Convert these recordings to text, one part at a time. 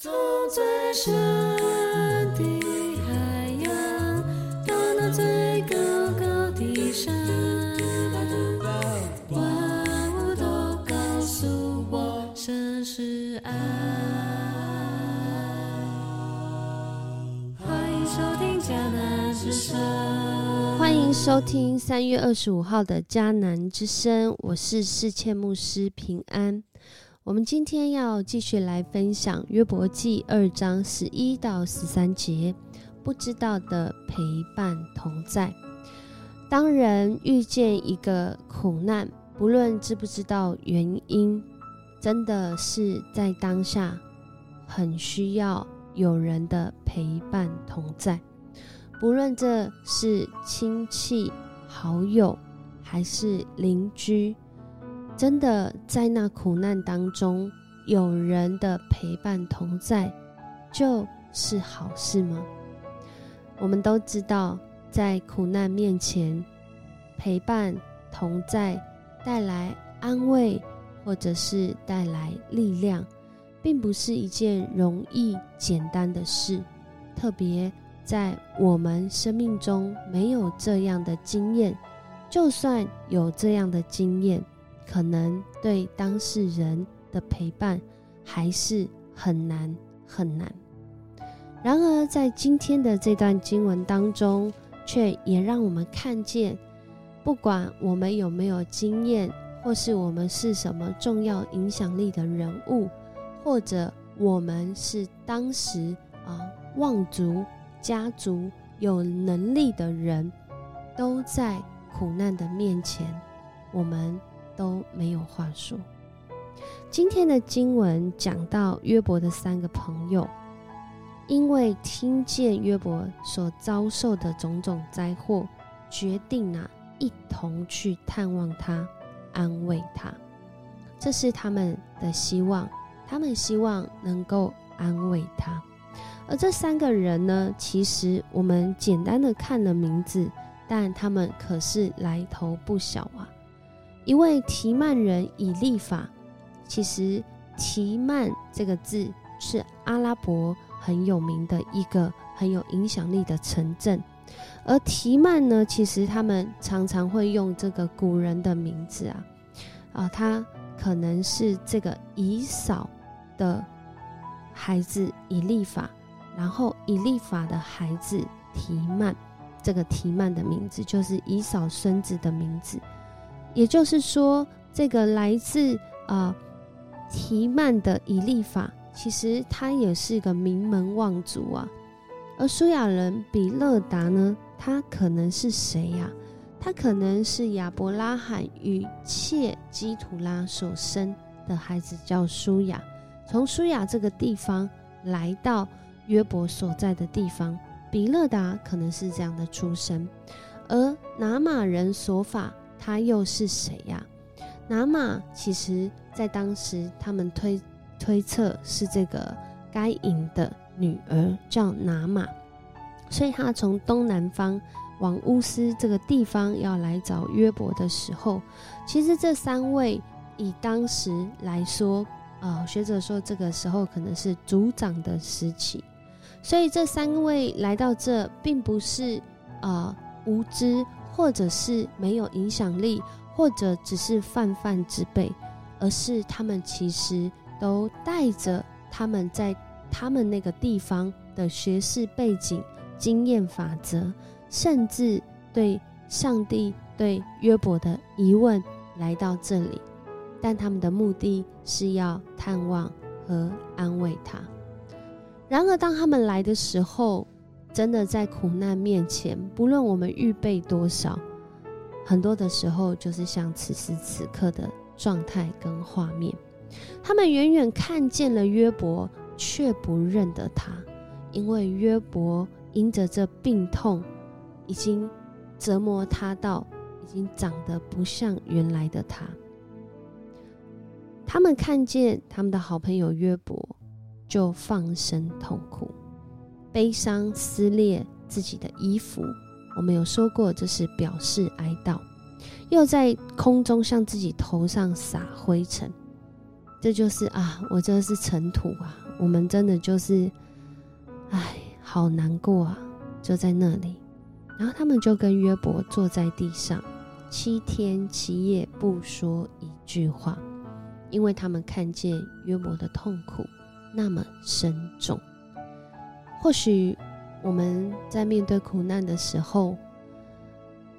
从最深的海洋，到那最高高的山，万物都告诉我，这是爱。欢迎收听迦南之声。欢迎收听三月二十五号的迦南之声，我是世切牧师平安。我们今天要继续来分享约伯记二章十一到十三节，不知道的陪伴同在。当人遇见一个苦难，不论知不知道原因，真的是在当下很需要有人的陪伴同在。不论这是亲戚、好友还是邻居。真的在那苦难当中，有人的陪伴同在，就是好事吗？我们都知道，在苦难面前，陪伴同在，带来安慰，或者是带来力量，并不是一件容易简单的事。特别在我们生命中没有这样的经验，就算有这样的经验。可能对当事人的陪伴还是很难很难。然而，在今天的这段经文当中，却也让我们看见，不管我们有没有经验，或是我们是什么重要影响力的人物，或者我们是当时啊望族家族有能力的人，都在苦难的面前，我们。都没有话说。今天的经文讲到约伯的三个朋友，因为听见约伯所遭受的种种灾祸，决定啊一同去探望他，安慰他。这是他们的希望，他们希望能够安慰他。而这三个人呢，其实我们简单的看了名字，但他们可是来头不小啊。一位提曼人以利法，其实提曼这个字是阿拉伯很有名的一个很有影响力的城镇，而提曼呢，其实他们常常会用这个古人的名字啊，啊，他可能是这个以扫的孩子以利法，然后以利法的孩子提曼，这个提曼的名字就是以扫孙子的名字。也就是说，这个来自啊提曼的以利法，其实他也是一个名门望族啊。而苏亚人比勒达呢，他可能是谁呀？他可能是亚伯拉罕与妾基图拉所生的孩子，叫舒雅。从舒雅这个地方来到约伯所在的地方，比勒达可能是这样的出身。而拿马人所法。他又是谁呀？拿玛其实在当时，他们推推测是这个该隐的女儿叫拿玛，所以他从东南方往乌斯这个地方要来找约伯的时候，其实这三位以当时来说，呃，学者说这个时候可能是族长的时期，所以这三位来到这，并不是呃无知。或者是没有影响力，或者只是泛泛之辈，而是他们其实都带着他们在他们那个地方的学识背景、经验法则，甚至对上帝、对约伯的疑问来到这里，但他们的目的是要探望和安慰他。然而，当他们来的时候，真的在苦难面前，不论我们预备多少，很多的时候就是像此时此刻的状态跟画面。他们远远看见了约伯，却不认得他，因为约伯因着这病痛，已经折磨他到已经长得不像原来的他。他们看见他们的好朋友约伯，就放声痛哭。悲伤撕裂自己的衣服，我们有说过，这是表示哀悼。又在空中向自己头上撒灰尘，这就是啊，我这是尘土啊，我们真的就是，唉，好难过啊，就在那里。然后他们就跟约伯坐在地上，七天七夜不说一句话，因为他们看见约伯的痛苦那么深重。或许我们在面对苦难的时候，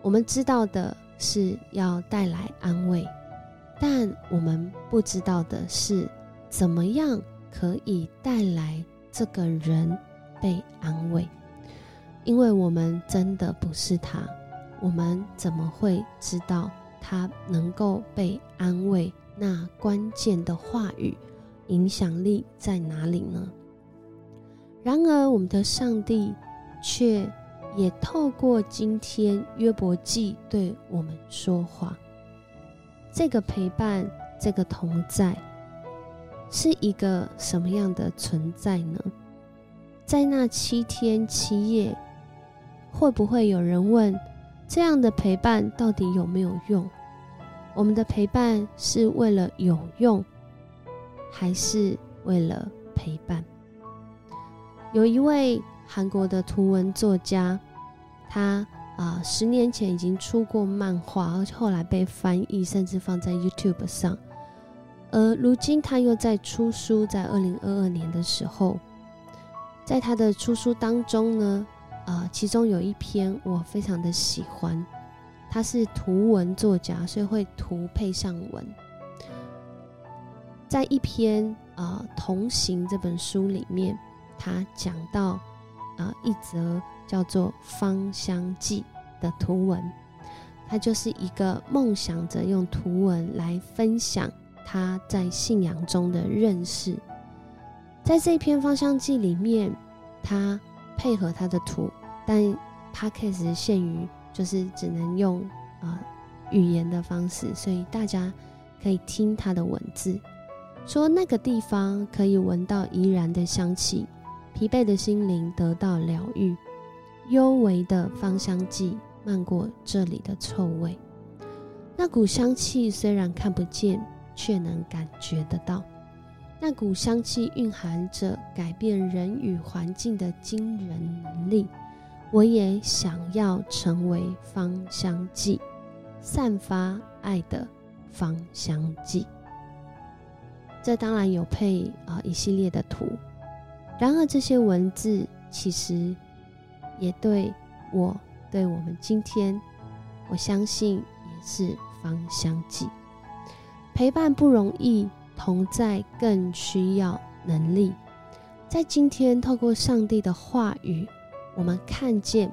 我们知道的是要带来安慰，但我们不知道的是怎么样可以带来这个人被安慰。因为我们真的不是他，我们怎么会知道他能够被安慰？那关键的话语影响力在哪里呢？然而，我们的上帝却也透过今天约伯记对我们说话。这个陪伴，这个同在，是一个什么样的存在呢？在那七天七夜。会不会有人问，这样的陪伴到底有没有用？我们的陪伴是为了有用，还是为了陪伴？有一位韩国的图文作家，他啊十年前已经出过漫画，而且后来被翻译，甚至放在 YouTube 上。而如今他又在出书，在二零二二年的时候，在他的出书当中呢。呃，其中有一篇我非常的喜欢，他是图文作家，所以会图配上文。在一篇呃《同行》这本书里面，他讲到呃一则叫做《芳香记》的图文，他就是一个梦想着用图文来分享他在信仰中的认识。在这一篇《芳香记》里面，他配合他的图。但它开始限于，就是只能用啊语言的方式，所以大家可以听他的文字，说那个地方可以闻到怡然的香气，疲惫的心灵得到疗愈，幽微的芳香剂漫过这里的臭味，那股香气虽然看不见，却能感觉得到，那股香气蕴含着改变人与环境的惊人能力。我也想要成为芳香剂，散发爱的芳香剂。这当然有配啊一系列的图，然而这些文字其实也对我，对我们今天，我相信也是芳香剂。陪伴不容易，同在更需要能力。在今天，透过上帝的话语。我们看见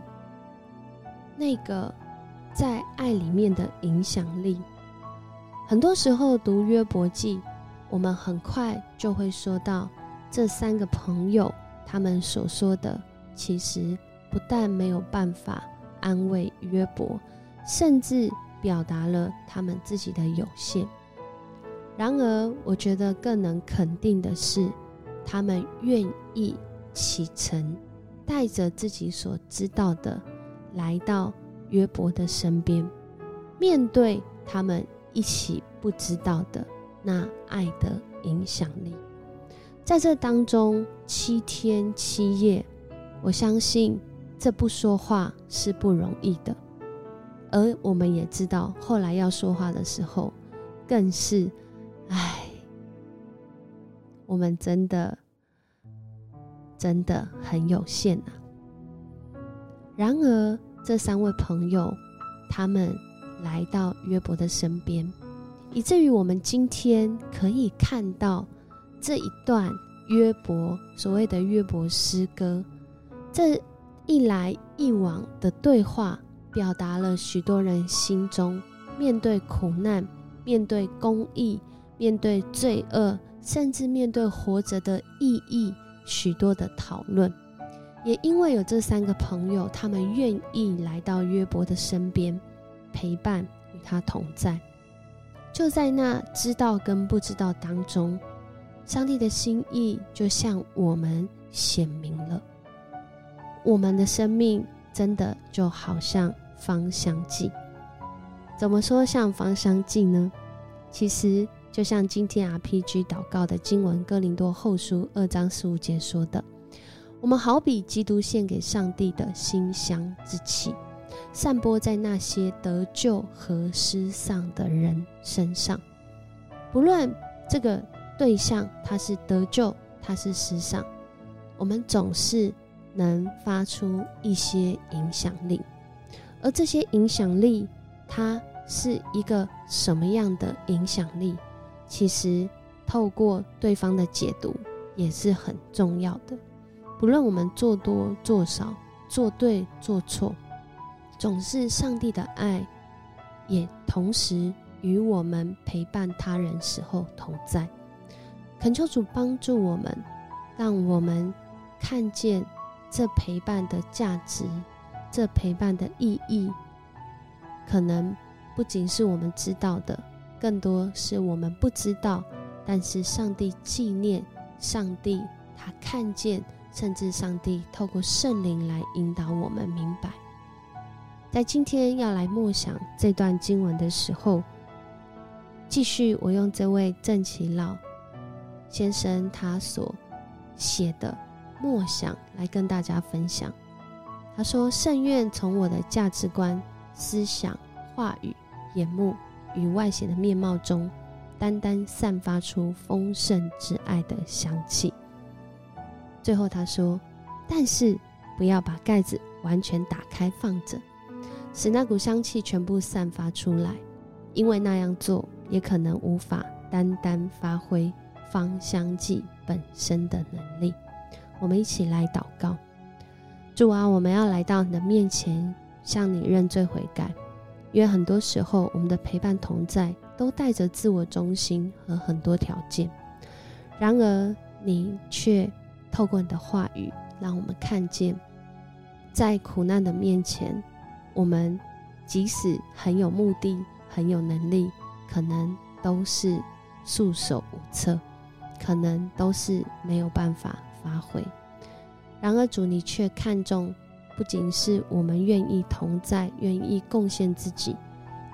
那个在爱里面的影响力。很多时候读约伯记，我们很快就会说到这三个朋友他们所说的，其实不但没有办法安慰约伯，甚至表达了他们自己的有限。然而，我觉得更能肯定的是，他们愿意启程。带着自己所知道的，来到约伯的身边，面对他们一起不知道的那爱的影响力。在这当中七天七夜，我相信这不说话是不容易的，而我们也知道，后来要说话的时候，更是，唉，我们真的。真的很有限啊。然而，这三位朋友，他们来到约伯的身边，以至于我们今天可以看到这一段约伯所谓的约伯诗歌，这一来一往的对话，表达了许多人心中面对苦难、面对公义、面对罪恶，甚至面对活着的意义。许多的讨论，也因为有这三个朋友，他们愿意来到约伯的身边，陪伴与他同在。就在那知道跟不知道当中，上帝的心意就向我们显明了。我们的生命真的就好像芳香剂。怎么说像芳香剂呢？其实就像今天 RPG 祷告的经文《哥林多后书》二章十五节说的：“我们好比基督献给上帝的馨香之气，散播在那些得救和失丧的人身上。不论这个对象他是得救，他是失丧，我们总是能发出一些影响力。而这些影响力，它是一个什么样的影响力？”其实，透过对方的解读也是很重要的。不论我们做多做少，做对做错，总是上帝的爱，也同时与我们陪伴他人时候同在。恳求主帮助我们，让我们看见这陪伴的价值，这陪伴的意义，可能不仅是我们知道的。更多是我们不知道，但是上帝纪念，上帝他看见，甚至上帝透过圣灵来引导我们明白。在今天要来默想这段经文的时候，继续我用这位郑其老先生他所写的默想来跟大家分享。他说：“圣愿从我的价值观、思想、话语、眼目。”与外显的面貌中，单单散发出丰盛之爱的香气。最后他说：“但是不要把盖子完全打开放着，使那股香气全部散发出来，因为那样做也可能无法单单发挥芳香剂本身的能力。”我们一起来祷告：主啊，我们要来到你的面前，向你认罪悔改。因为很多时候，我们的陪伴同在都带着自我中心和很多条件。然而，你却透过你的话语，让我们看见，在苦难的面前，我们即使很有目的、很有能力，可能都是束手无策，可能都是没有办法发挥。然而，主你却看重。不仅是我们愿意同在，愿意贡献自己，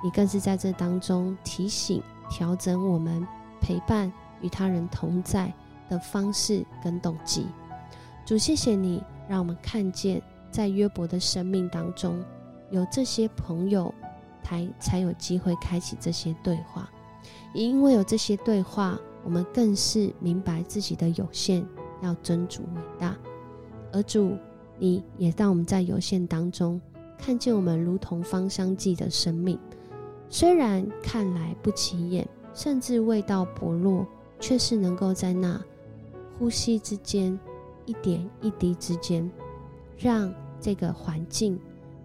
你更是在这当中提醒、调整我们陪伴与他人同在的方式跟动机。主，谢谢你，让我们看见在约伯的生命当中有这些朋友，才才有机会开启这些对话。也因为有这些对话，我们更是明白自己的有限，要尊主伟大，而主。你也让我们在有限当中看见我们如同芳香剂的生命，虽然看来不起眼，甚至味道薄弱，却是能够在那呼吸之间、一点一滴之间，让这个环境、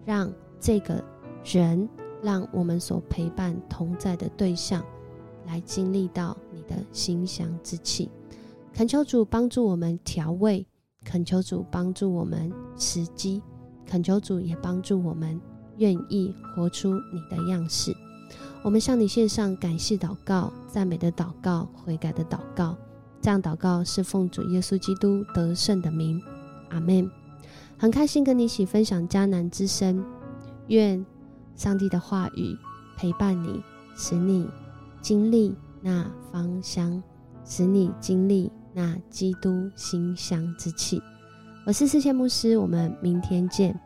让这个人、让我们所陪伴同在的对象，来经历到你的馨香之气。恳求主帮助我们调味。恳求主帮助我们时机，恳求主也帮助我们愿意活出你的样式。我们向你献上感谢祷告、赞美的祷告、悔改的祷告。这样祷告是奉主耶稣基督得胜的名，阿门。很开心跟你一起分享迦南之声，愿上帝的话语陪伴你，使你经历那芳香，使你经历。那基督馨香之气，我是世界牧师，我们明天见。